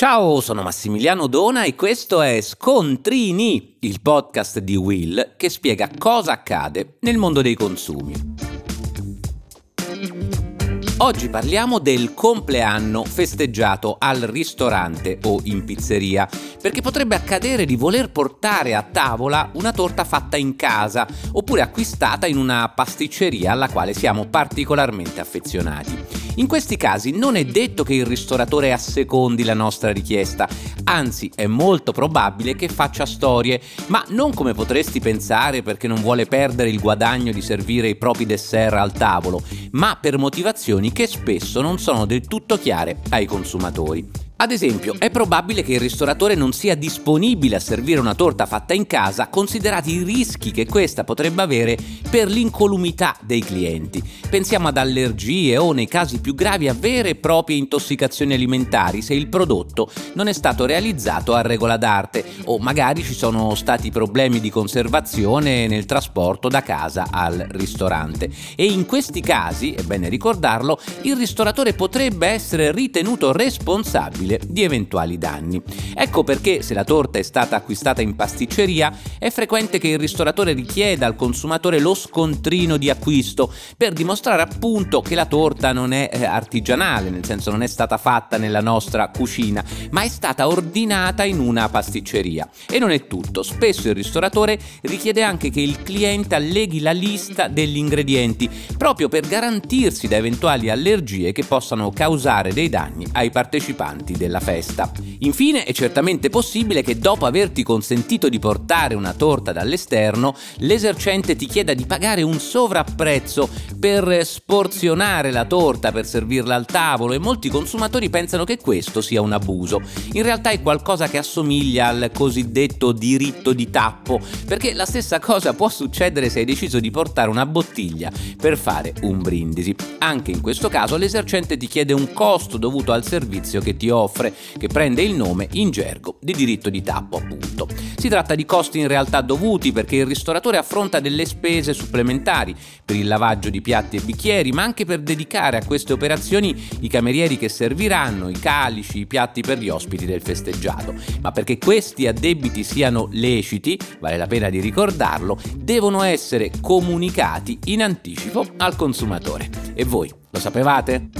Ciao, sono Massimiliano Dona e questo è Scontrini, il podcast di Will che spiega cosa accade nel mondo dei consumi. Oggi parliamo del compleanno festeggiato al ristorante o in pizzeria, perché potrebbe accadere di voler portare a tavola una torta fatta in casa oppure acquistata in una pasticceria alla quale siamo particolarmente affezionati. In questi casi non è detto che il ristoratore assecondi la nostra richiesta, anzi è molto probabile che faccia storie, ma non come potresti pensare perché non vuole perdere il guadagno di servire i propri dessert al tavolo, ma per motivazioni che spesso non sono del tutto chiare ai consumatori. Ad esempio, è probabile che il ristoratore non sia disponibile a servire una torta fatta in casa, considerati i rischi che questa potrebbe avere per l'incolumità dei clienti. Pensiamo ad allergie o, nei casi più gravi, a vere e proprie intossicazioni alimentari se il prodotto non è stato realizzato a regola d'arte o magari ci sono stati problemi di conservazione nel trasporto da casa al ristorante. E in questi casi, è bene ricordarlo, il ristoratore potrebbe essere ritenuto responsabile responsabile di eventuali danni. Ecco perché se la torta è stata acquistata in pasticceria è frequente che il ristoratore richieda al consumatore lo scontrino di acquisto per dimostrare appunto che la torta non è eh, artigianale, nel senso non è stata fatta nella nostra cucina, ma è stata ordinata in una pasticceria. E non è tutto, spesso il ristoratore richiede anche che il cliente alleghi la lista degli ingredienti, proprio per garantirsi da eventuali allergie che possano causare dei danni ai partecipanti della festa. Infine è certamente possibile che dopo averti consentito di portare una torta dall'esterno, l'esercente ti chieda di pagare un sovrapprezzo per sporzionare la torta, per servirla al tavolo e molti consumatori pensano che questo sia un abuso. In realtà è qualcosa che assomiglia al cosiddetto diritto di tappo, perché la stessa cosa può succedere se hai deciso di portare una bottiglia per fare un brindisi. Anche in questo caso l'esercente ti chiede un costo dovuto al servizio che ti offre offre, che prende il nome in gergo di diritto di tappo appunto. Si tratta di costi in realtà dovuti perché il ristoratore affronta delle spese supplementari per il lavaggio di piatti e bicchieri, ma anche per dedicare a queste operazioni i camerieri che serviranno, i calici, i piatti per gli ospiti del festeggiato. Ma perché questi addebiti siano leciti, vale la pena di ricordarlo, devono essere comunicati in anticipo al consumatore. E voi lo sapevate?